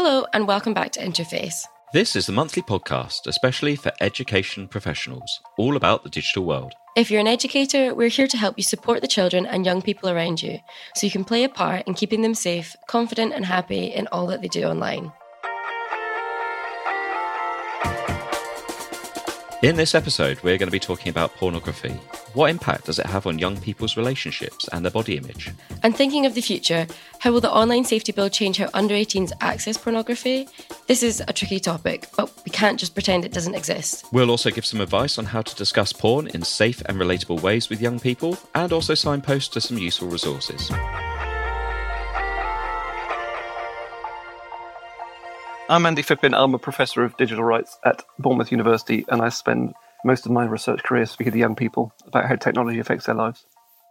Hello, and welcome back to Interface. This is the monthly podcast, especially for education professionals, all about the digital world. If you're an educator, we're here to help you support the children and young people around you so you can play a part in keeping them safe, confident, and happy in all that they do online. In this episode, we're going to be talking about pornography. What impact does it have on young people's relationships and their body image? And thinking of the future, how will the online safety bill change how under 18s access pornography? This is a tricky topic, but we can't just pretend it doesn't exist. We'll also give some advice on how to discuss porn in safe and relatable ways with young people, and also signpost to some useful resources. I'm Andy Phippen. I'm a professor of digital rights at Bournemouth University, and I spend most of my research career speaking to young people about how technology affects their lives.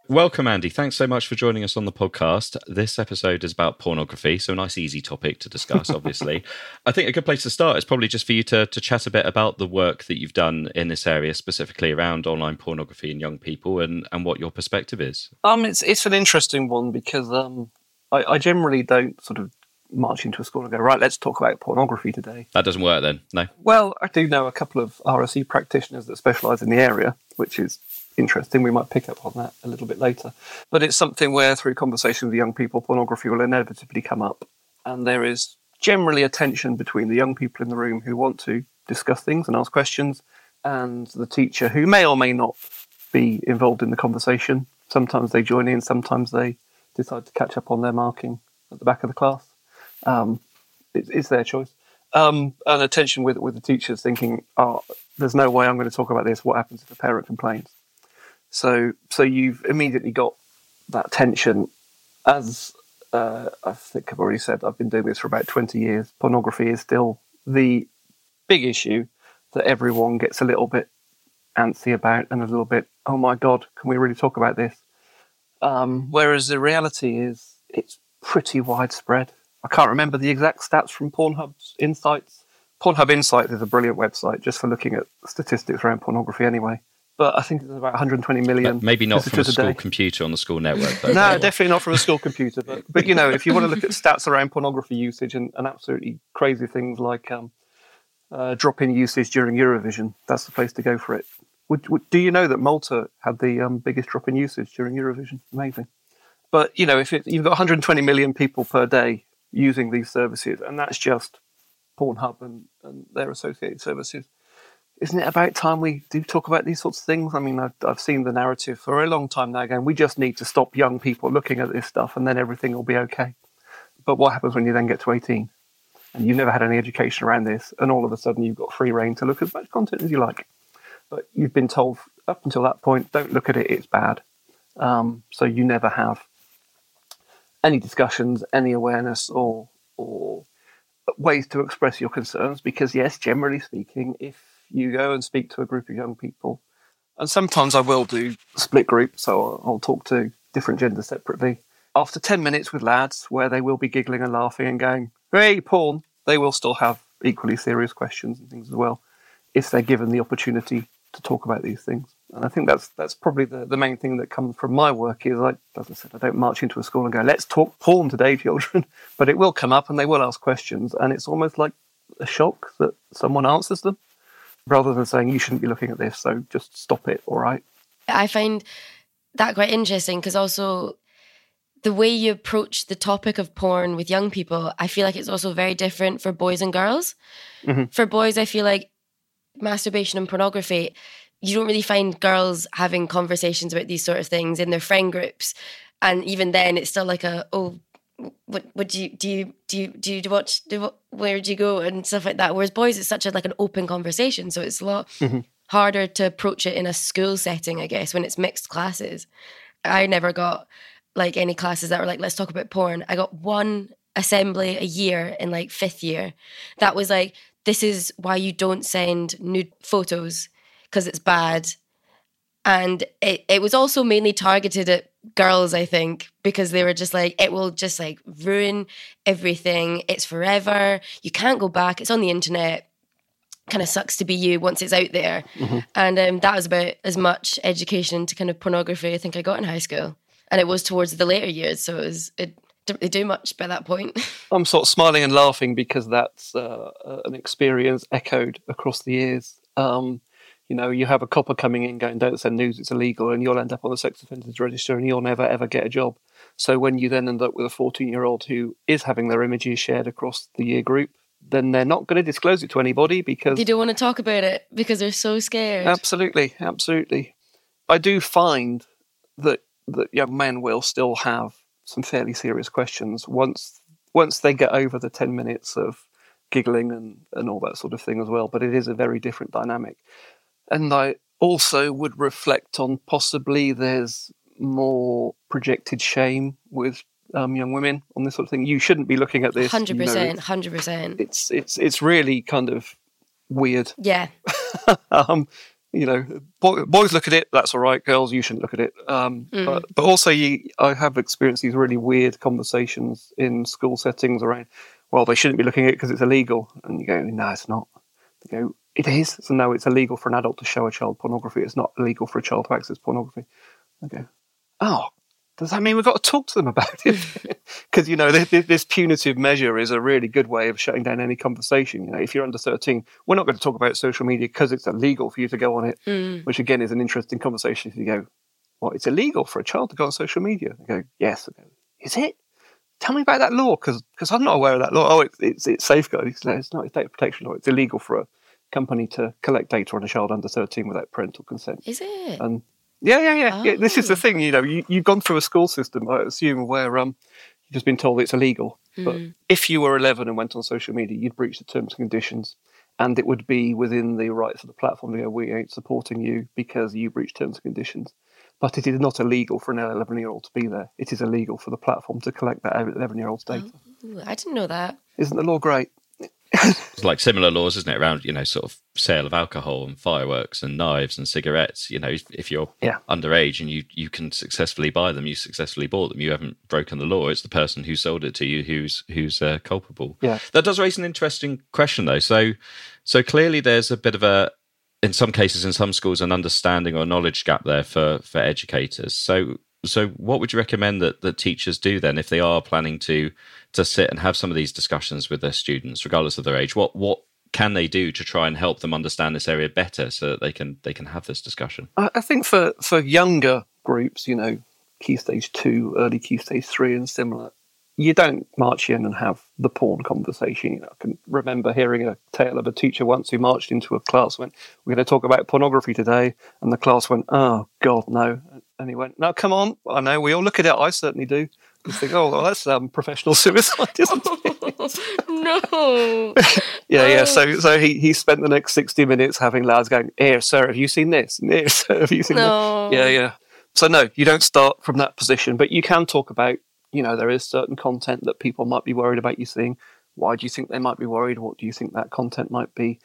Welcome, Andy. Thanks so much for joining us on the podcast. This episode is about pornography, so a nice, easy topic to discuss, obviously. I think a good place to start is probably just for you to, to chat a bit about the work that you've done in this area, specifically around online pornography and young people, and, and what your perspective is. Um, it's it's an interesting one because um, I, I generally don't sort of march into a school and go, right, let's talk about pornography today. That doesn't work then, no? Well, I do know a couple of RSE practitioners that specialise in the area, which is interesting. We might pick up on that a little bit later. But it's something where, through conversation with young people, pornography will inevitably come up. And there is generally a tension between the young people in the room who want to discuss things and ask questions and the teacher who may or may not be involved in the conversation. Sometimes they join in, sometimes they decide to catch up on their marking at the back of the class. Um, it, it's their choice. Um, and attention with with the teachers thinking, oh, there's no way I'm going to talk about this. What happens if a parent complains? So so you've immediately got that tension. As uh, I think I've already said, I've been doing this for about 20 years. Pornography is still the big issue that everyone gets a little bit antsy about and a little bit, oh my God, can we really talk about this? Um, whereas the reality is it's pretty widespread. I can't remember the exact stats from Pornhub's Insights. Pornhub Insights is a brilliant website just for looking at statistics around pornography anyway. But I think there's about 120 million. But maybe not from a visitors school day. computer on the school network. Though, No, definitely not from a school computer. But, but you know, if you want to look at stats around pornography usage and, and absolutely crazy things like um, uh, drop in usage during Eurovision, that's the place to go for it. Would, would, do you know that Malta had the um, biggest drop in usage during Eurovision? Amazing. But you know, if it, you've got 120 million people per day using these services, and that's just Pornhub and, and their associated services, isn't it about time we do talk about these sorts of things? I mean, I've, I've seen the narrative for a long time now going, we just need to stop young people looking at this stuff and then everything will be okay. But what happens when you then get to 18 and you've never had any education around this and all of a sudden you've got free reign to look as much content as you like? But you've been told up until that point, don't look at it, it's bad. Um, so you never have any discussions, any awareness or, or ways to express your concerns because yes generally speaking if you go and speak to a group of young people and sometimes i will do split groups, so i'll, talk to different genders separately after 10 minutes with lads where they will be giggling and laughing and going hey porn they will still have equally serious questions and things as well if they're given the opportunity to talk about these things and i think that's that's probably the, the main thing that comes from my work is like as i said i don't march into a school and go let's talk porn today children but it will come up and they will ask questions and it's almost like a shock that someone answers them rather than saying you shouldn't be looking at this so just stop it all right I find that quite interesting because also the way you approach the topic of porn with young people, I feel like it's also very different for boys and girls. Mhm. For boys, I feel like masturbation and pornography, you don't really find girls having conversations about these sort of things in their friend groups. And even then, it's still like a, oh, what what do you do you do you do you watch do what, where do you go and stuff like that. Whereas boys it's such a like an open conversation. So it's a lot Mhm. harder to approach it in a school setting i guess when it's mixed classes. I never got like any classes that were like let's talk about porn. I got one assembly a year in like fifth year. That was like this is why you don't send nude photos because it's bad. And it, it was also mainly targeted at girls i think because they were just like it will just like ruin everything. It's forever. You can't go back. It's on the internet. Kind of sucks to be you once it's out there. Mhm. and um, that was about as much education to kind of pornography i think i got in high school. And it was towards the later years so it was it Don't really do much by that point. I'm sort of smiling and laughing because that's uh, an experience echoed across the years. Um, you know, you have a copper coming in going, don't send news, it's illegal, and you'll end up on the sex offenders register and you'll never ever get a job. So when you then end up with a 14 year old who is having their images shared across the year group, then they're not going to disclose it to anybody because they don't want to talk about it because they're so scared. Absolutely, absolutely. I do find that that young men will still have some fairly serious questions once once they get over the 10 minutes of giggling and, and all that sort of thing as well. But it is a very different dynamic. And I also would reflect on possibly there's more projected shame with um, young women on this sort of thing. You shouldn't be looking at this. Hundred percent, hundred percent. It's it's it's really kind of weird. Yeah. um, you know, boy, boys look at it. That's all right. Girls, you shouldn't look at it. Um, mm. But but also, you, I have experienced these really weird conversations in school settings around. Well, they shouldn't be looking at it because it's illegal, and you go, no, it's not. They go, it is. So no, it's illegal for an adult to show a child pornography. It's not illegal for a child to access pornography. Okay. oh, does that mean we've got to talk to them about it? Because you know this, this, punitive measure is a really good way of shutting down any conversation. You know, if you're under 13, we're not going to talk about social media because it's illegal for you to go on it. Mm. Which again is an interesting conversation. If you go, "What? It's illegal for a child to go on social media?" They go, "Yes." I go, "Is it?" Tell me about that law because I'm not aware of that law. Oh, it's it's, it's safeguarding. It's not. It's data protection law. It's illegal for a company to collect data on a child under 13 without parental consent. Is it? And yeah, yeah, yeah. Oh. yeah this is the oh. thing, you know, you, you've gone through a school system, I assume, where um, you've just been told it's illegal. Mm. But if you were 11 and went on social media, you'd breach the terms and conditions. And it would be within the rights of the platform to go, we ain't supporting you because you breached terms and conditions. But it is not illegal for an 11 year old to be there. It is illegal for the platform to collect that 11 year old's data. Oh, I didn't know that. Isn't the law great? It's like similar laws, isn't it, around you know sort of sale of alcohol and fireworks and knives and cigarettes. You know, if, if you're yeah. underage and you you can successfully buy them, you successfully bought them. You haven't broken the law. It's the person who sold it to you who's who's uh, culpable. Yeah, that does raise an interesting question though. So so clearly there's a bit of a in some cases in some schools an understanding or knowledge gap there for for educators. So so what would you recommend that, that teachers do then if they are planning to to sit and have some of these discussions with their students regardless of their age what what can they do to try and help them understand this area better so that they can they can have this discussion i think for for younger groups you know key stage 2 early key stage 3 and similar you don't march in and have the porn conversation. You know, I can remember hearing a tale of a teacher once who marched into a class went, "We're going to talk about pornography today," and the class went, "Oh God, no!" And he went, "No, come on. I know we all look at it. I certainly do." You think, "Oh, well, that's um, professional suicide, isn't it?" no. yeah, yeah. So, so he, he spent the next sixty minutes having lads going, "Here, sir, have you seen this? Here, sir, have you seen no. that?" Yeah, yeah. So no, you don't start from that position, but you can talk about you know, there is certain content that people might be worried about you seeing. Why do you think they might be worried? What do you think that content might be?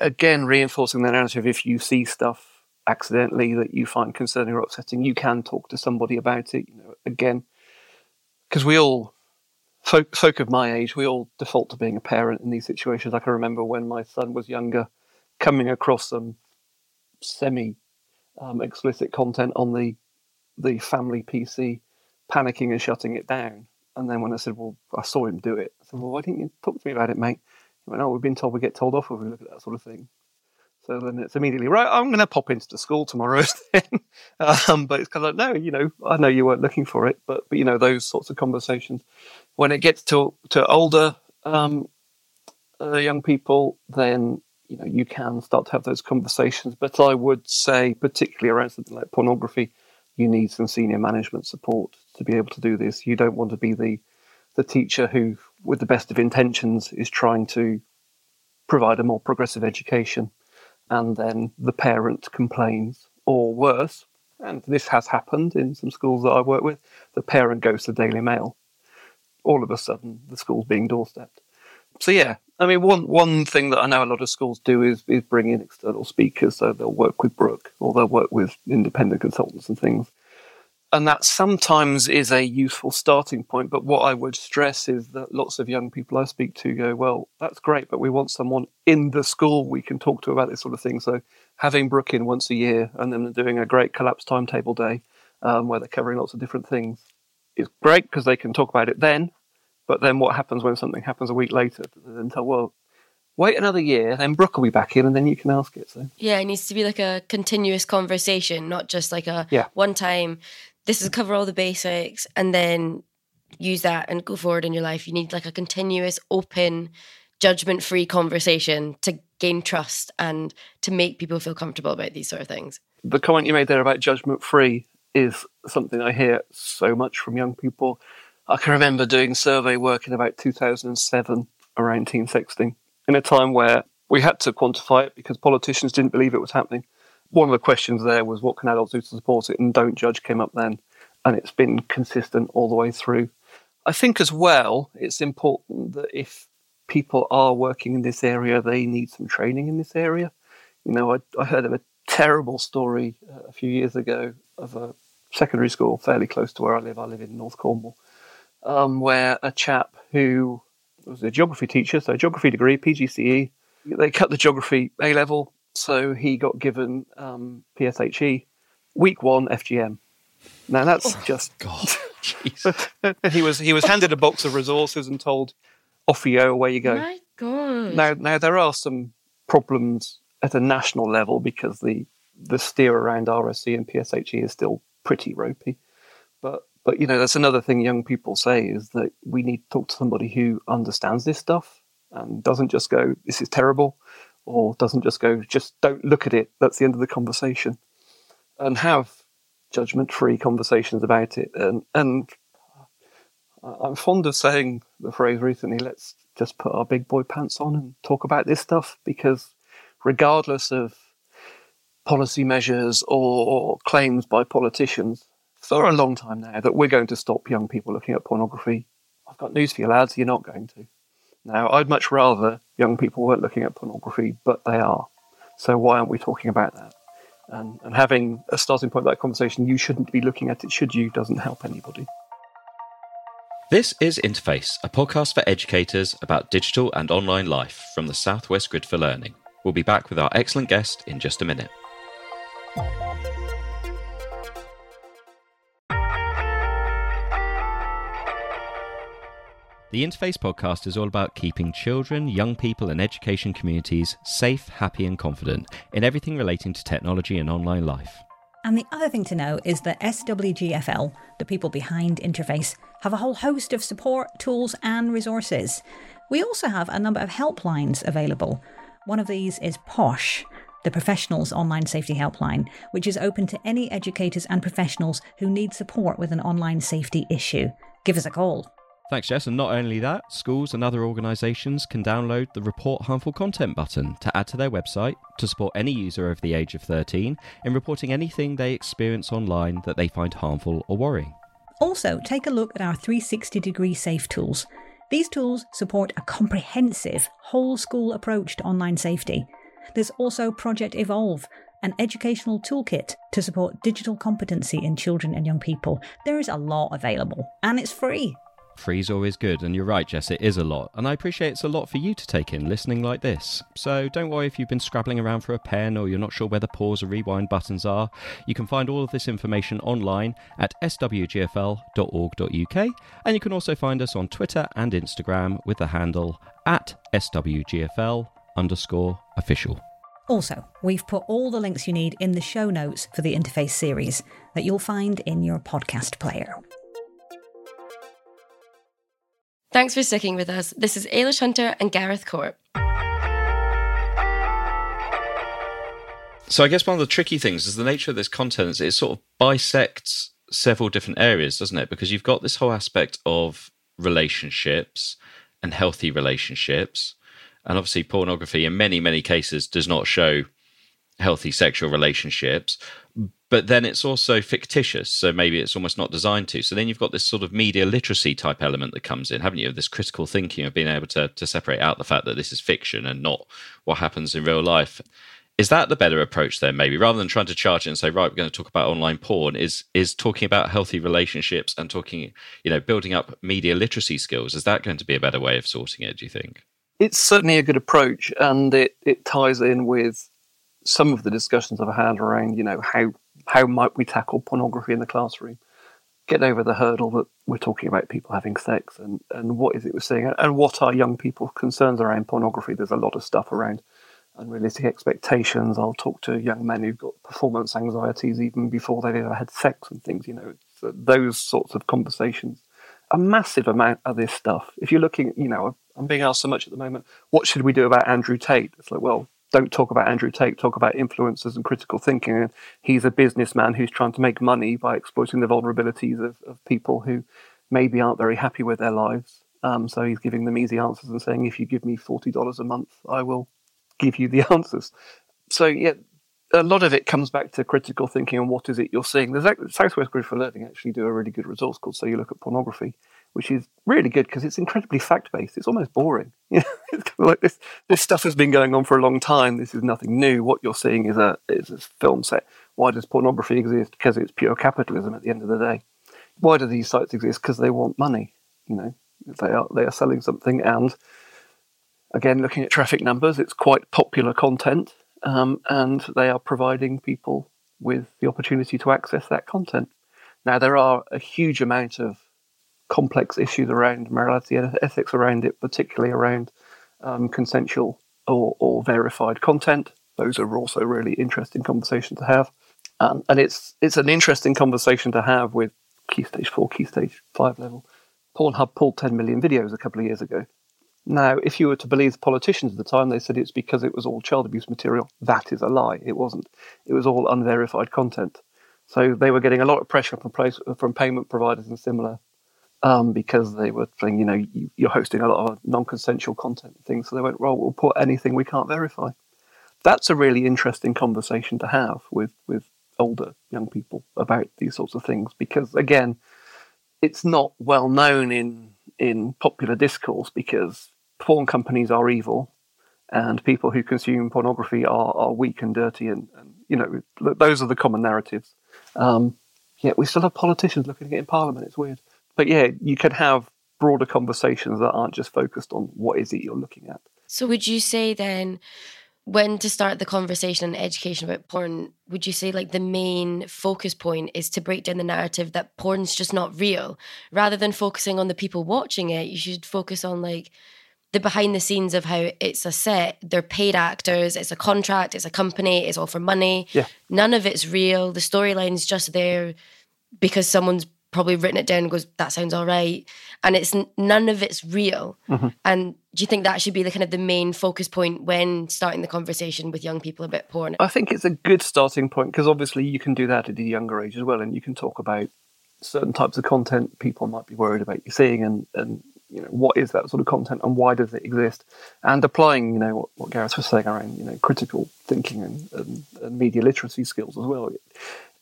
Again, reinforcing the narrative if you see stuff accidentally that you find concerning or upsetting, you can talk to somebody about it. You know, again, because we all folk, folk of my age, we all default to being a parent in these situations. I can remember when my son was younger, coming across some semi um, explicit content on the the family PC panicking and shutting it down. And then when I said, well, I saw him do it, I said, well, why didn't you talk to me about it, mate? He went, oh, we've been told we get told off if we look at that sort of thing. So then it's immediately, right, I'm going to pop into the school tomorrow then. um, but it's kind of like, no, you know, I know you weren't looking for it, but, but you know, those sorts of conversations. When it gets to, to older um, uh, young people, then, you know, you can start to have those conversations. But I would say, particularly around something like pornography, you need some senior management support to be able to do this. You don't want to be the the teacher who, with the best of intentions, is trying to provide a more progressive education, and then the parent complains, or worse, and this has happened in some schools that I work with. The parent goes to Daily Mail. All of a sudden, the school's being doorstepped. So yeah, I mean, one one thing that I know a lot of schools do is is bring in external speakers. So they'll work with Brooke or they'll work with independent consultants and things. And that sometimes is a useful starting point. But what I would stress is that lots of young people I speak to go, well, that's great, but we want someone in the school we can talk to about this sort of thing. So having Brooke in once a year and then doing a great collapse timetable day um, where they're covering lots of different things is great because they can talk about it then. But then what happens when something happens a week later? Then tell, well, wait another year, then Brooke will be back in, and then you can ask it. So Yeah, it needs to be like a continuous conversation, not just like a Yeah. one time. This is cover all the basics, and then use that and go forward in your life. You need like a continuous, open, judgment-free conversation to gain trust and to make people feel comfortable about these sort of things. the comment you made there about judgment free is something I hear so much from young people. I can remember doing survey work in about 2007, around teen sexting, in a time where we had to quantify it because politicians didn't believe it was happening. One of the questions there was what can adults do to support it, and don't judge came up then, and it's been consistent all the way through. I think as well, it's important that if people are working in this area, they need some training in this area. You know, I, I heard of a terrible story uh, a few years ago of a secondary school fairly close to where I live. I live in North Cornwall, um, where a chap who was a geography teacher, so geography degree, PGCE, they cut the geography A level, so he got given um, PSHE, week one FGM. Now that's just God, jeez. he was he was handed a box of resources and told, "Off you go, away you go." My God. Now, now there are some problems at a national level because the the steer around RSE and PSHE is still pretty ropey. But but you know that's another thing young people say is that we need to talk to somebody who understands this stuff and doesn't just go this is terrible or doesn't just go just don't look at it that's the end of the conversation and have judgment free conversations about it and and I'm fond of saying the phrase recently let's just put our big boy pants on and talk about this stuff because regardless of policy measures or claims by politicians for a long time now that we're going to stop young people looking at pornography. I've got news for you, lads, you're not going to. Now, I'd much rather young people weren't looking at pornography, but they are. So why aren't we talking about that? And, and having a starting point of that conversation, you shouldn't be looking at it, should you, doesn't help anybody. This is Interface, a podcast for educators about digital and online life from the Southwest Grid for Learning. We'll be back with our excellent guest in just a minute. The Interface podcast is all about keeping children, young people, and education communities safe, happy, and confident in everything relating to technology and online life. And the other thing to know is that SWGFL, the people behind Interface, have a whole host of support, tools, and resources. We also have a number of helplines available. One of these is POSH, the Professionals Online Safety Helpline, which is open to any educators and professionals who need support with an online safety issue. Give us a call. Thanks, Jess. And not only that, schools and other organisations can download the Report Harmful Content button to add to their website to support any user over the age of 13 in reporting anything they experience online that they find harmful or worrying. Also, take a look at our 360 degree safe tools. These tools support a comprehensive, whole school approach to online safety. There's also Project Evolve, an educational toolkit to support digital competency in children and young people. There is a lot available, and it's free. Free's always good, and you're right, Jess, it is a lot. And I appreciate it's a lot for you to take in listening like this. So don't worry if you've been scrabbling around for a pen or you're not sure where the pause or rewind buttons are. You can find all of this information online at swgfl.org.uk, and you can also find us on Twitter and Instagram with the handle at swgfl underscore official. Also, we've put all the links you need in the show notes for the Interface series that you'll find in your podcast player. Thanks for sticking with us. This is Ailish Hunter and Gareth Cort. So I guess one of the tricky things is the nature of this content is it sort of bisects several different areas, doesn't it? Because you've got this whole aspect of relationships and healthy relationships. And obviously pornography in many, many cases does not show healthy sexual relationships. But then it's also fictitious, so maybe it's almost not designed to. So then you've got this sort of media literacy type element that comes in, haven't you? This critical thinking of being able to to separate out the fact that this is fiction and not what happens in real life. Is that the better approach then, maybe, rather than trying to charge it and say, right, we're going to talk about online porn, is is talking about healthy relationships and talking, you know, building up media literacy skills, is that going to be a better way of sorting it, do you think? It's certainly a good approach, and it, it ties in with some of the discussions I've had around, you know, how how might we tackle pornography in the classroom. get over the hurdle that we're talking about people having sex and, and what is it we're seeing and what are young people's concerns around pornography. There's a lot of stuff around unrealistic expectations. I'll talk to young men who've got performance anxieties even before they've ever had sex and things, you know, uh, those sorts of conversations. A massive amount of this stuff. If you're looking, you know, I'm being asked so much at the moment, what should we do about Andrew Tate? It's like, well, don't talk about Andrew Tate, talk about influencers and critical thinking. And he's a businessman who's trying to make money by exploiting the vulnerabilities of, of people who maybe aren't very happy with their lives. Um, so he's giving them easy answers and saying, if you give me $40 a month, I will give you the answers. So, yeah, a lot of it comes back to critical thinking and what is it you're seeing. The Southwest Grid for Learning actually do a really good resource called So You Look at Pornography, which is really good because it's incredibly fact based. It's almost boring. It's kind of like this this stuff has been going on for a long time. This is nothing new. What you're seeing is a is a film set. Why does pornography exist? Because it's pure capitalism at the end of the day. Why do these sites exist? Because they want money. You know, they are they are selling something, and again, looking at traffic numbers, it's quite popular content, um, and they are providing people with the opportunity to access that content. Now, there are a huge amount of complex issues around morality and ethics around it, particularly around um, consensual or, or, verified content. Those are also really interesting conversations to have, um, and it's it's an interesting conversation to have with key stage four, key stage five level. Pornhub pulled 10 million videos a couple of years ago. Now, if you were to believe politicians at the time, they said it's because it was all child abuse material. That is a lie. It wasn't. It was all unverified content. So they were getting a lot of pressure from, place, from payment providers and similar um, because they were saying, you know, you, are hosting a lot of non-consensual content and things. So they went, well, we'll put anything we can't verify. That's a really interesting conversation to have with with older young people about these sorts of things because, again, it's not well known in in popular discourse because porn companies are evil and people who consume pornography are, are weak and dirty and, and you know those are the common narratives um, yet we still have politicians looking at it in parliament it's weird but yeah, you can have broader conversations that aren't just focused on what is it you're looking at. So, would you say then, when to start the conversation and education about porn, would you say like the main focus point is to break down the narrative that porn's just not real, rather than focusing on the people watching it? You should focus on like the behind the scenes of how it's a set. They're paid actors, it's a contract, it's a company, it's all for money. Yeah. None of it's real. The storyline's just there because someone's probably written it down and goes, that sounds all right. And it's none of it's real. Mm-hmm. And do you think that should be the kind of the main focus point when starting the conversation with young people about porn? I think it's a good starting point because obviously you can do that at a younger age as well. And you can talk about certain types of content people might be worried about you seeing and, and you know what is that sort of content and why does it exist and applying you know what, what gareth was saying around you know critical thinking and, and, and media literacy skills as well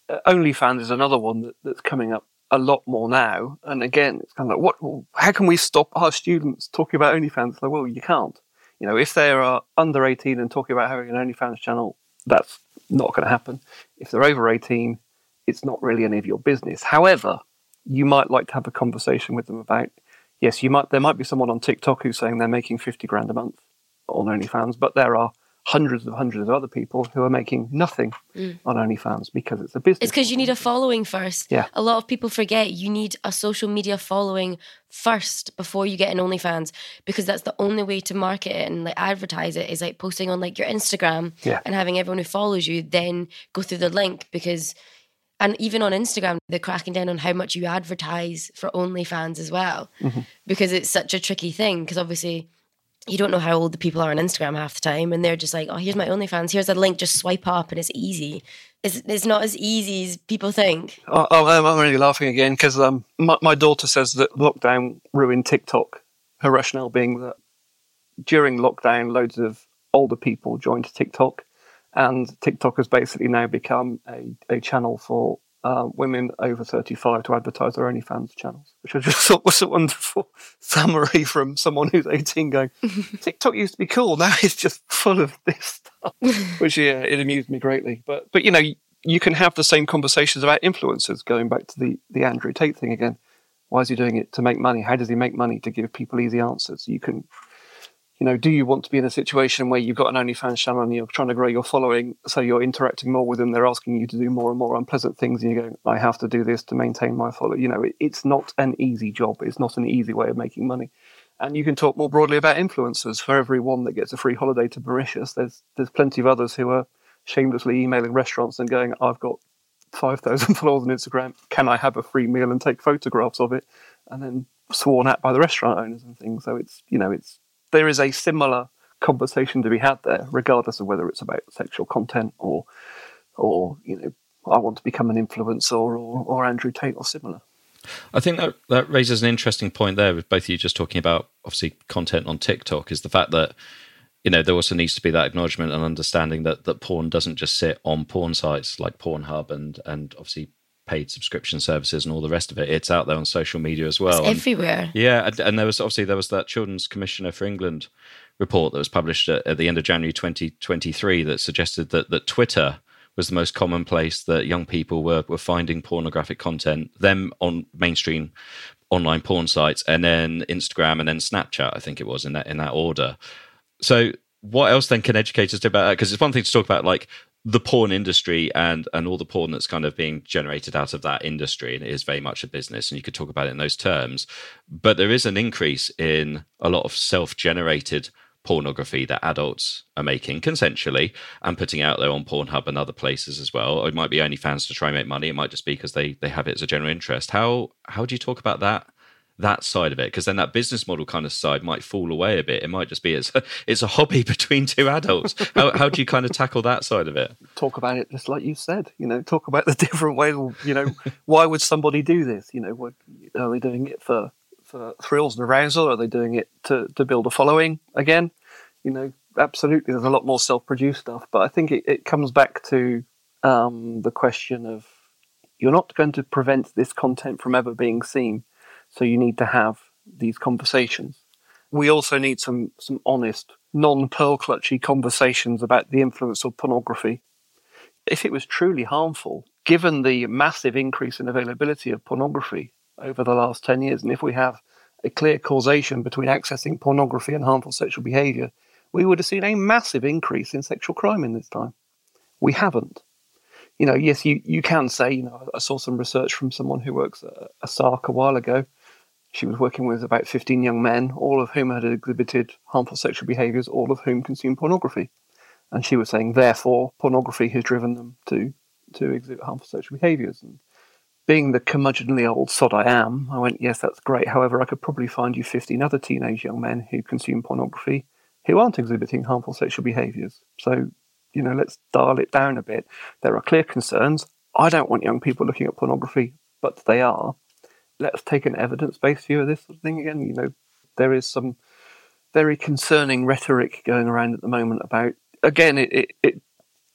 uh, OnlyFans is another one that, that's coming up a lot more now. And again, it's kind of like, what? How can we stop our students talking about OnlyFans? Like, well, you can't. You know, if they are under 18 and talking about having an OnlyFans channel, that's not going to happen. If they're over 18, it's not really any of your business. However, you might like to have a conversation with them about, yes, you might. There might be someone on TikTok who's saying they're making 50 grand a month on OnlyFans, but there are hundreds of hundreds of other people who are making nothing mm. on OnlyFans because it's a business. It's because you need a following first. Yeah. A lot of people forget you need a social media following first before you get an OnlyFans because that's the only way to market it and like advertise it is like posting on like your Instagram yeah. and having everyone who follows you then go through the link because and even on Instagram, they're cracking down on how much you advertise for OnlyFans as well, mm-hmm. because it's such a tricky thing. Because obviously, you don't know how old the people are on Instagram half the time, and they're just like, "Oh, here's my OnlyFans. Here's a link. Just swipe up, and it's easy." It's, it's not as easy as people think. Oh, oh I'm really laughing again because um, my, my daughter says that lockdown ruined TikTok. Her rationale being that during lockdown, loads of older people joined TikTok, and TikTok has basically now become a, a channel for uh, women over 35 to advertise their OnlyFans channels, which I just thought was a wonderful summary from someone who's 18 going, TikTok used to be cool. Now it's just full of this stuff, which, yeah, it amused me greatly. But, but you know, you can have the same conversations about influencers, going back to the, the Andrew Tate thing again. Why is he doing it? To make money. How does he make money? To give people easy answers. You can, You know, do you want to be in a situation where you've got an OnlyFans channel and you're trying to grow your following, so you're interacting more with them, they're asking you to do more and more unpleasant things, and you go, I have to do this to maintain my follow. You know, it, it's not an easy job. It's not an easy way of making money. And you can talk more broadly about influencers. For every one that gets a free holiday to Mauritius, there's there's plenty of others who are shamelessly emailing restaurants and going, I've got 5,000 followers on Instagram. Can I have a free meal and take photographs of it? And then sworn at by the restaurant owners and things. So it's, you know, it's, there is a similar conversation to be had there, regardless of whether it's about sexual content or, or, you know, I want to become an influencer or, or Andrew Tate or similar. I think that, that raises an interesting point there with both of you just talking about obviously content on TikTok is the fact that you know, there also needs to be that acknowledgement and understanding that that porn doesn't just sit on porn sites like Pornhub and and obviously paid subscription services and all the rest of it. It's out there on social media as well. It's everywhere. yeah, and, and, there was obviously there was that Children's Commissioner for England report that was published at, at the end of January 2023 that suggested that that Twitter was the most common place that young people were were finding pornographic content. Them on mainstream online porn sites, and then Instagram, and then Snapchat. I think it was in that in that order. So, what else then can educators do about that? Because it's one thing to talk about like the porn industry and and all the porn that's kind of being generated out of that industry, and it is very much a business, and you could talk about it in those terms. But there is an increase in a lot of self-generated pornography that adults are making consensually and putting out there on Pornhub and other places as well. It might be OnlyFans to try and make money. It might just be because they they have it as a general interest. How how do you talk about that that side of it because then that business model kind of side might fall away a bit. It might just be it's a, it's a hobby between two adults. How, how do you kind of tackle that side of it? Talk about it just like you said you know talk about the different ways you know why would somebody do this? You know what, are they doing it for for thrills and arousal? Are they doing it to, to build a following again? You know absolutely there's a lot more self-produced stuff but i think it, it comes back to um, the question of you're not going to prevent this content from ever being seen so you need to have these conversations. We also need some, some honest, non pearl clutchy conversations about the influence of pornography. If it was truly harmful, given the massive increase in availability of pornography over the last 10 years, and if we have a clear causation between accessing pornography and harmful sexual behavior, we would have seen a massive increase in sexual crime in this time. We haven't. You know, yes, you, you can say, you know, I saw some research from someone who works at a SARC a while ago she was working with about 15 young men, all of whom had exhibited harmful sexual behaviors, all of whom consumed pornography. And she was saying, therefore, pornography has driven them to, to exhibit harmful sexual behaviors. And being the curmudgeonly old sod I am, I went, yes, that's great. However, I could probably find you 15 other teenage young men who consume pornography who aren't exhibiting harmful sexual behaviors. So, you know, let's dial it down a bit. There are clear concerns. I don't want young people looking at pornography, but they are let's take an evidence based view of this sort of thing again. You know, there is some very concerning rhetoric going around at the moment about, again, it, it, it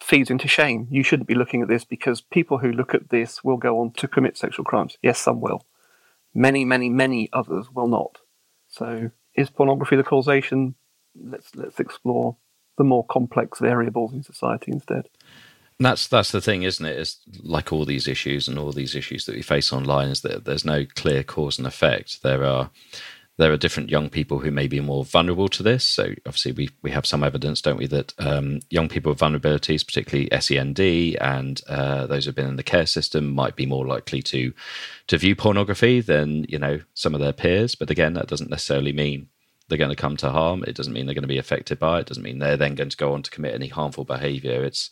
feeds into shame. You shouldn't be looking at this because people who look at this will go on to commit sexual crimes. Yes, some will. Many, many, many others will not. So, is pornography the causation? Let's let's explore the more complex variables in society instead that's that's the thing, isn't it? It's like all these issues and all these issues that we face online is that there's no clear cause and effect. There are there are different young people who may be more vulnerable to this. So obviously we we have some evidence, don't we, that um, young people with vulnerabilities, particularly SEND and uh, those who've been in the care system, might be more likely to to view pornography than you know some of their peers. But again, that doesn't necessarily mean they're going to come to harm. It doesn't mean they're going to be affected by it. it doesn't mean they're then going to go on to commit any harmful behaviour. It's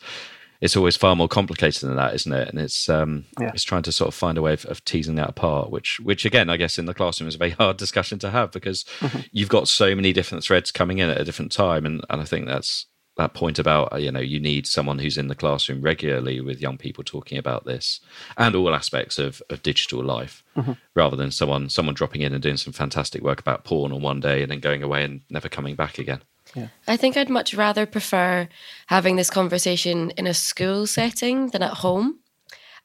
it's always far more complicated than that, isn't it? And it's um, yeah. it's trying to sort of find a way of, of, teasing that apart, which which again, I guess in the classroom is a very hard discussion to have because mm-hmm. you've got so many different threads coming in at a different time, and and I think that's that point about uh, you know you need someone who's in the classroom regularly with young people talking about this and all aspects of, of digital life mm-hmm. rather than someone someone dropping in and doing some fantastic work about porn on one day and then going away and never coming back again yeah. I think I'd much rather prefer having this conversation in a school setting than at home.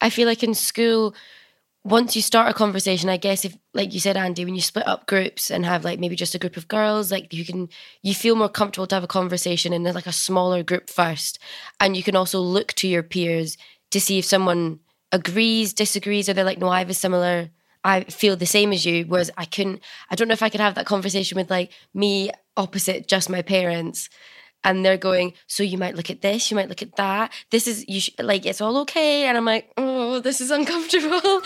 I feel like in school, once you start a conversation, I guess if like you said, Andy, when you split up groups and have like maybe just a group of girls, like you can you feel more comfortable to have a conversation in like a smaller group first. And you can also look to your peers to see if someone agrees, disagrees, or they're like, no, I have a similar I feel the same as you. Whereas I couldn't, I don't know if I could have that conversation with like me opposite just my parents. And they're going, so you might look at this, you might look at that. This is you sh- like it's all okay, and I'm like, oh, this is uncomfortable.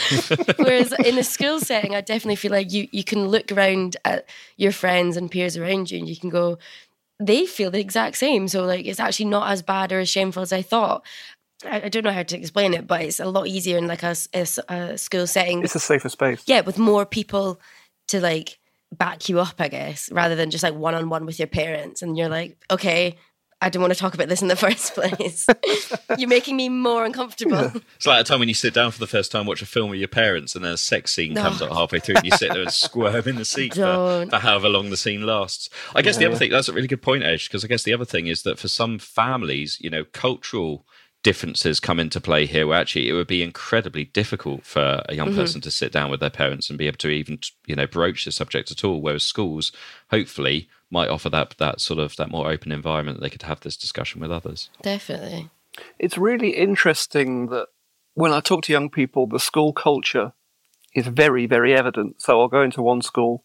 Whereas in a school setting, I definitely feel like you you can look around at your friends and peers around you, and you can go, they feel the exact same. So like it's actually not as bad or as shameful as I thought. I, I don't know how to explain it, but it's a lot easier in like a a school setting. It's a safer space. yeah, with more people to like back you up, I guess, rather than just like one on one with your parents. And you're like, okay, I don't want to talk about this in the first place. you're making me more uncomfortable. It's like a time when you sit down for the first time, watch a film with your parents, and then a sex scene No. comes up halfway through, and you sit there and squirm in the seat for, for however long the scene lasts. I guess the other thing that's a really good point, Edge, because I guess the other thing is that for some families, you know, cultural differences come into play here where actually it would be incredibly difficult for a young mm-hmm. person to sit down with their parents and be able to even you know broach the subject at all whereas schools hopefully might offer that that sort of that more open environment that they could have this discussion with others Definitely. It's really interesting that when I talk to young people, the school culture is very, very evident. So I'll go into one school.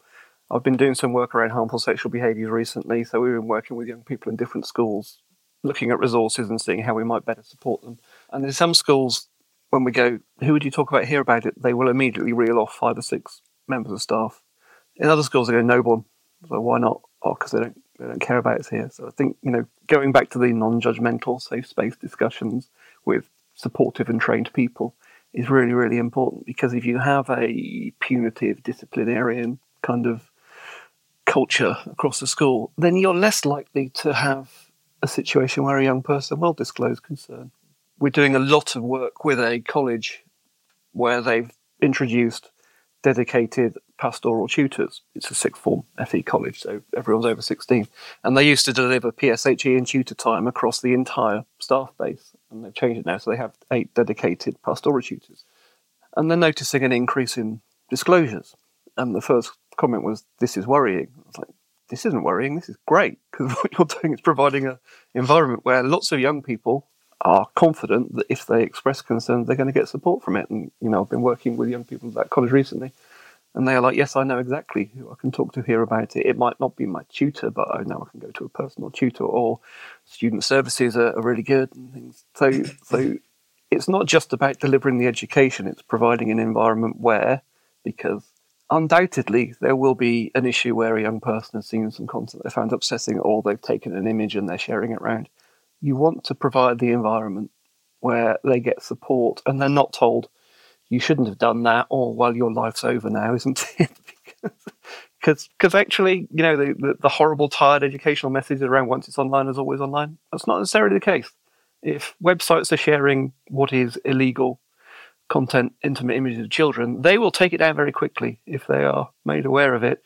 I've been doing some work around harmful sexual behaviours recently. So we've been working with young people in different schools, looking at resources and seeing how we might better support them. And in some schools, when we go, who would you talk about here about it? They will immediately reel off five or six members of staff. In other schools, they go, no one. So why not? Oh, because they don't, they don't care about us here. So I think, you know, going back to the non-judgmental, safe space discussions with supportive and trained people is really, really important because if you have a punitive disciplinarian kind of culture across the school, then you're less likely to have a situation where a young person will disclose concern. We're doing a lot of work with a college where they've introduced dedicated pastoral tutors. It's a sixth form FE college, so everyone's over 16. And they used to deliver PSHE and tutor time across the entire staff base. And they've changed it now, so they have eight dedicated pastoral tutors. And they're noticing an increase in disclosures. And the first comment was, This is worrying. I was like, This isn't worrying, this is great, because what you're doing is providing an environment where lots of young people are confident that if they express concern, they're going to get support from it. And, you know, I've been working with young people at that college recently, and they are like, yes, I know exactly who I can talk to here about it. It might not be my tutor, but I know I can go to a personal tutor, or student services are, are really good and things. So, so it's not just about delivering the education; it's providing an environment where, because undoubtedly there will be an issue where a young person has seen some content they found upsetting, or they've taken an image and they're sharing it around. You want to provide the environment where they get support and they're not told you shouldn't have done that or well your life's over now isn't it? Because because actually you know the, the, the horrible tired educational message around once it's online is always online. That's not necessarily the case. If websites are sharing what is illegal content intimate images of children they will take it down very quickly if they are made aware of it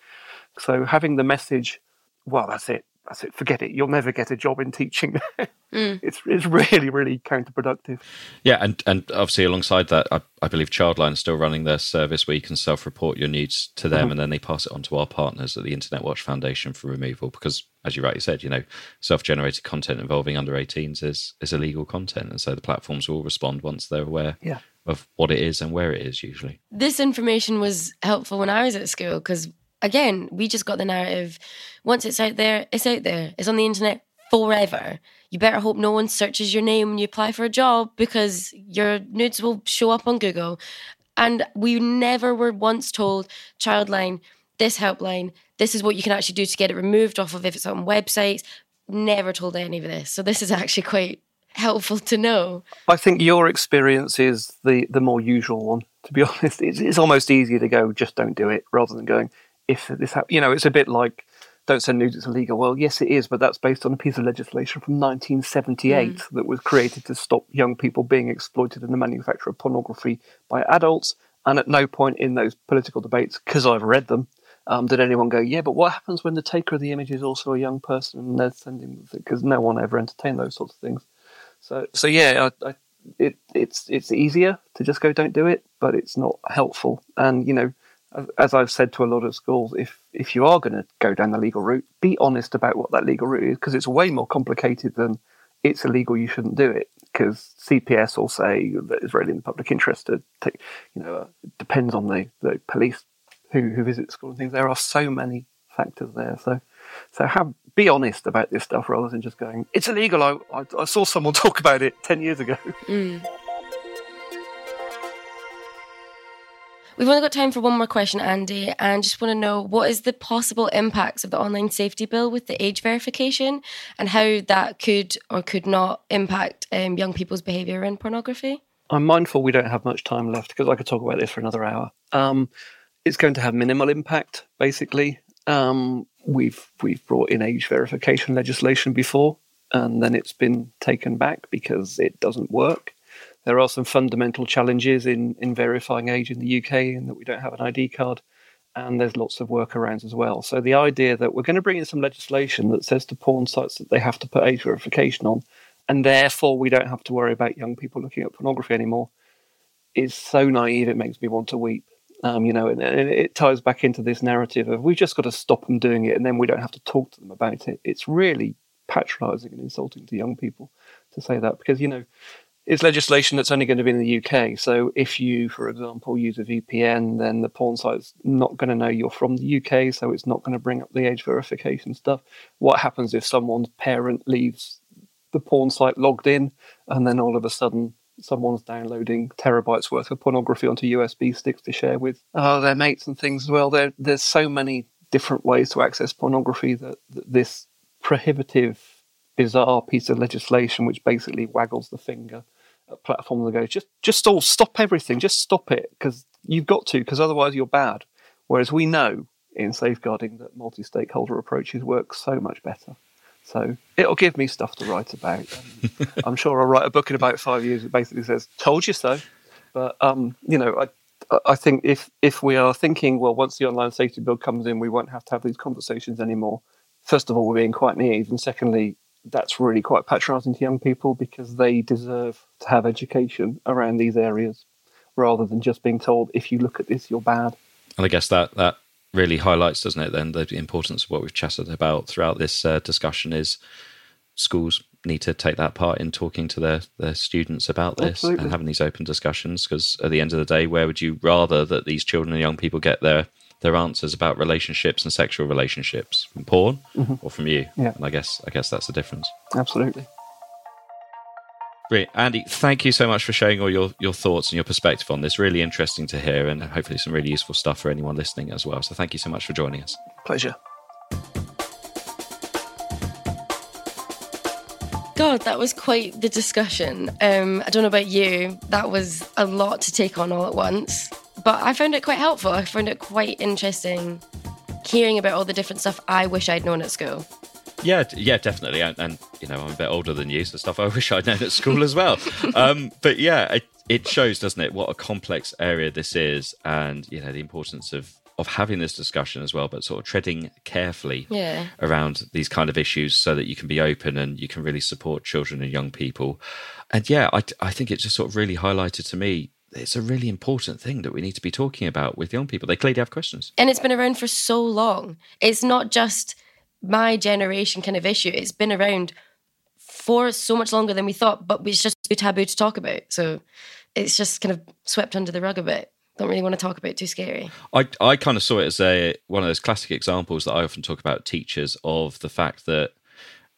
so having the message well that's it that's it forget it you'll never get a job in teaching mm. it's it's really really counterproductive Yeah, and, and obviously alongside that, I, I believe Childline is still running their service where you can self-report your needs to them, mm-hmm. and then they pass it on to our partners at the Internet Watch Foundation for removal. Because, as you rightly said, you know, self-generated content involving under 18s is is illegal content, and so the platforms will respond once they're aware Yeah. Of what it is and where it is. Usually, this information was helpful when I was at school because, again, we just got the narrative once it's out there, it's out there. It's on the internet forever. You better hope no one searches your name when you apply for a job because your nudes will show up on Google. And we never were once told, Childline, this helpline, this is what you can actually do to get it removed off of if it's on websites. Never told any of this. So this is actually quite helpful to know. I think your experience is the, the more usual one. To be honest, it's, it's almost easier to go, just don't do it, rather than going, if this happens. You know, it's a bit like, don't send nudes, it's illegal. Well, yes, it is, but that's based on a piece of legislation from 1978 that was created to stop young people being exploited in the manufacture of pornography by adults. And at no point in those political debates, because I've read them, um, did anyone go, yeah, but what happens when the taker of the image is also a young person and they're sending, because no one ever entertained those sorts of things. So, so yeah, I, I, it, it's it's easier to just go, don't do it, but it's not helpful. And you know, as, I've said to a lot of schools, if if you are going to go down the legal route, be honest about what that legal route is, because it's way more complicated than it's illegal, you shouldn't do it because CPS will say that it's really in the public interest to take, you know, uh, it depends on the, the police who, who visit school and things. There are so many factors there. So, so have be honest about this stuff rather than just going, it's illegal. I, I, I saw someone talk about it 10 years ago. Mm. We've only got time for one more question, Andy, and just want to know what is the possible impacts of the online safety bill with the age verification and how that could or could not impact um, young people's behaviour in pornography? I'm mindful we don't have much time left because I could talk about this for another hour. Um, it's going to have minimal impact, basically. Um, we've we've brought in age verification legislation before, and then it's been taken back because it doesn't work. There are some fundamental challenges in, in verifying age in the UK in that we don't have an ID card, and there's lots of workarounds as well. So the idea that we're going to bring in some legislation that says to porn sites that they have to put age verification on, and therefore we don't have to worry about young people looking at pornography anymore, is so naive it makes me want to weep. Um, you know, and, and, it ties back into this narrative of we've just got to stop them doing it, and then we don't have to talk to them about it. It's really patronising and insulting to young people to say that because you know it's legislation that's only going to be in the UK. So if you, for example, use a VPN, then the porn site's not going to know you're from the UK, so it's not going to bring up the age verification stuff. What happens if someone's parent leaves the porn site logged in, and then all of a sudden someone's downloading terabytes worth of pornography onto USB sticks to share with uh, their mates and things as well? There, there's so many different ways to access pornography that, that this prohibitive bizarre piece of legislation which basically waggles the finger at platforms and goes, just just all stop everything, just stop it because you've got to because otherwise you're bad. Whereas we know in safeguarding that multi-stakeholder approaches work so much better. So it'll give me stuff to write about. I'm sure I'll write a book in about five years that basically says "told you so." But um, you know, I I think if if we are thinking, well, once the online safety bill comes in, we won't have to have these conversations anymore. First of all, we're being quite naive, and secondly, that's really quite patronising to young people because they deserve to have education around these areas rather than just being told if you look at this you're bad. And I guess that that really highlights, doesn't it? Then the importance of what we've chatted about throughout this uh, discussion is schools need to take that part in talking to their their students about this Absolutely. and having these open discussions. Because at the end of the day, where would you rather that these children and young people get their their answers about relationships and sexual relationships from porn mm-hmm. or from you. Yeah. And I guess I guess that's the difference. Absolutely. Great. Andy, thank you so much for sharing all your, your thoughts and your perspective on this. Really interesting to hear and hopefully some really useful stuff for anyone listening as well. So thank you so much for joining us. Pleasure. God, that was quite the discussion. Um, I don't know about you, that was a lot to take on all at once but I found it quite helpful. I found it quite interesting hearing about all the different stuff I wish I'd known at school. Yeah, yeah, definitely. And, and, you know, I'm a bit older than you, so stuff I wish I'd known at school as well. um, but yeah, it, it shows, doesn't it, what a complex area this is, and you know the importance of of having this discussion as well, but sort of treading carefully yeah. around these kind of issues so that you can be open and you can really support children and young people. And yeah, I, I think it just sort of really highlighted to me it's a really important thing that we need to be talking about with young people. They clearly have questions. And it's been around for so long. It's not just my generation kind of issue. It's been around for so much longer than we thought, but it's just too taboo to talk about. So it's just kind of swept under the rug a bit. Don't really want to talk about it, too scary. I, I kind of saw it as a one of those classic examples that I often talk about teachers of the fact that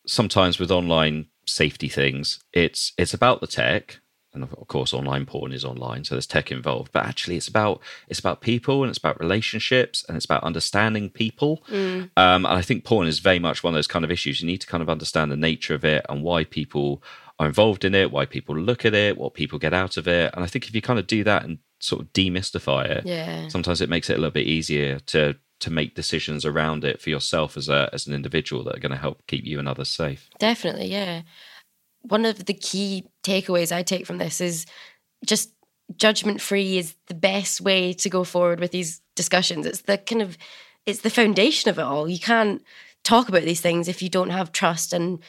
sometimes with online safety things, it's it's about the tech and of course online porn is online so there's tech involved. But actually it's about it's about people and it's about relationships and it's about understanding people. Mm. um, and i think porn is very much one of those kind of issues. You need to kind of understand the nature of it and why people are involved in it why people look at it what people get out of it. And i think if you kind of do that and sort of demystify it yeah. sometimes it makes it a little bit easier to to make decisions around it for yourself as a as an individual that are going to help keep you and others safe. Definitely yeah one of the key takeaways I take from this is just judgment free is the best way to go forward with these discussions. It's the kind of it's the foundation of it all. You can't talk about these things if you don't have trust and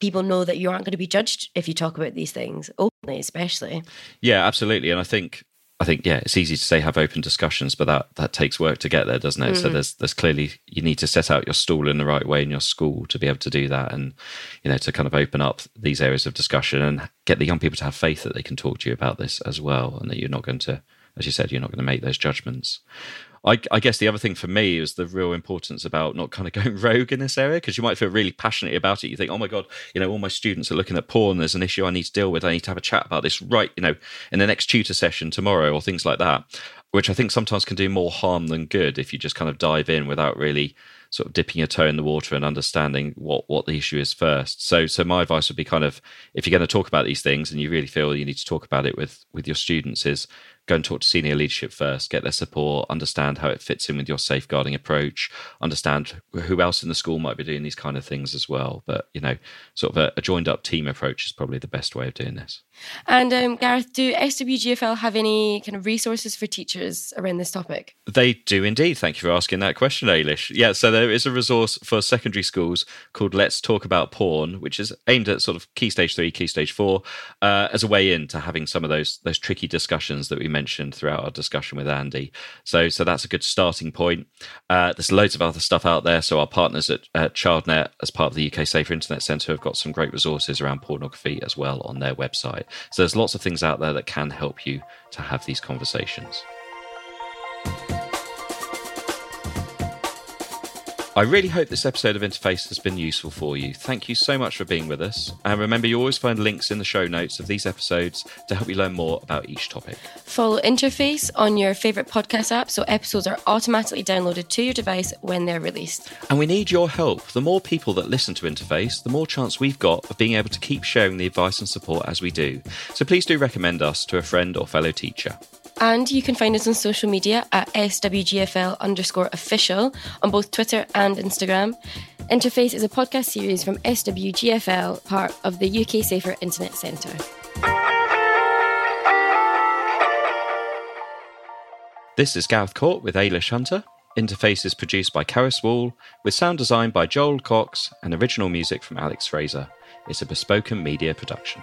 people know that you aren't going to be judged if you talk about these things openly especially. Yeah, absolutely. And I think I think yeah, it's easy to say have open discussions, but that that takes work to get there, doesn't it? Mm-hmm. So there's there's clearly you need to set out your stall in the right way in your school to be able to do that, and you know to kind of open up these areas of discussion and get the young people to have faith that they can talk to you about this as well, and that you're not going to, as you said, you're not going to make those judgments. I, I, guess the other thing for me is the real importance about not kind of going rogue in this area because you might feel really passionate about it. You think, oh my god, you know, all my students are looking at porn. There's an issue I need to deal with. I need to have a chat about this right, you know, in the next tutor session tomorrow or things like that, which I think sometimes can do more harm than good if you just kind of dive in without really sort of dipping your toe in the water and understanding what what the issue is first. So so my advice would be kind of if you're going to talk about these things and you really feel you need to talk about it with with your students is go and talk to senior leadership first, get their support, understand how it fits in with your safeguarding approach, understand who else in the school might be doing these kind of things as well. But, you know, sort of a, a joined up team approach is probably the best way of doing this. And um, Gareth, do SWGFL have any kind of resources for teachers around this topic? They do indeed. Thank you for asking that question, Ailish. Yeah, so there is a resource for secondary schools called Let's Talk About Porn, which is aimed at sort of key stage three, key stage four, uh, as a way into having some of those those tricky discussions that we mentioned throughout our discussion with Andy. So, so that's a good starting point. Uh, there's loads of other stuff out there. So, our partners at, at ChildNet, as part of the UK Safer Internet Centre, have got some great resources around pornography as well on their website. So, there's lots of things out there that can help you to have these conversations. I really hope this episode of Interface has been useful for you. Thank you so much for being with us. And remember, you always find links in the show notes of these episodes to help you learn more about each topic. Follow Interface on your favourite podcast app so episodes are automatically downloaded to your device when they're released. And we need your help. The more people that listen to Interface, the more chance we've got of being able to keep sharing the advice and support as we do. So please do recommend us to a friend or fellow teacher. And you can find us on social media at SWGFL underscore official on both Twitter and Instagram. Interface is a podcast series from SWGFL, part of the UK Safer Internet Centre. This is Gareth Cort with Ailish Hunter. Interface is produced by Karis Wall, with sound design by Joel Cox and original music from Alex Fraser. It's a bespoken media production.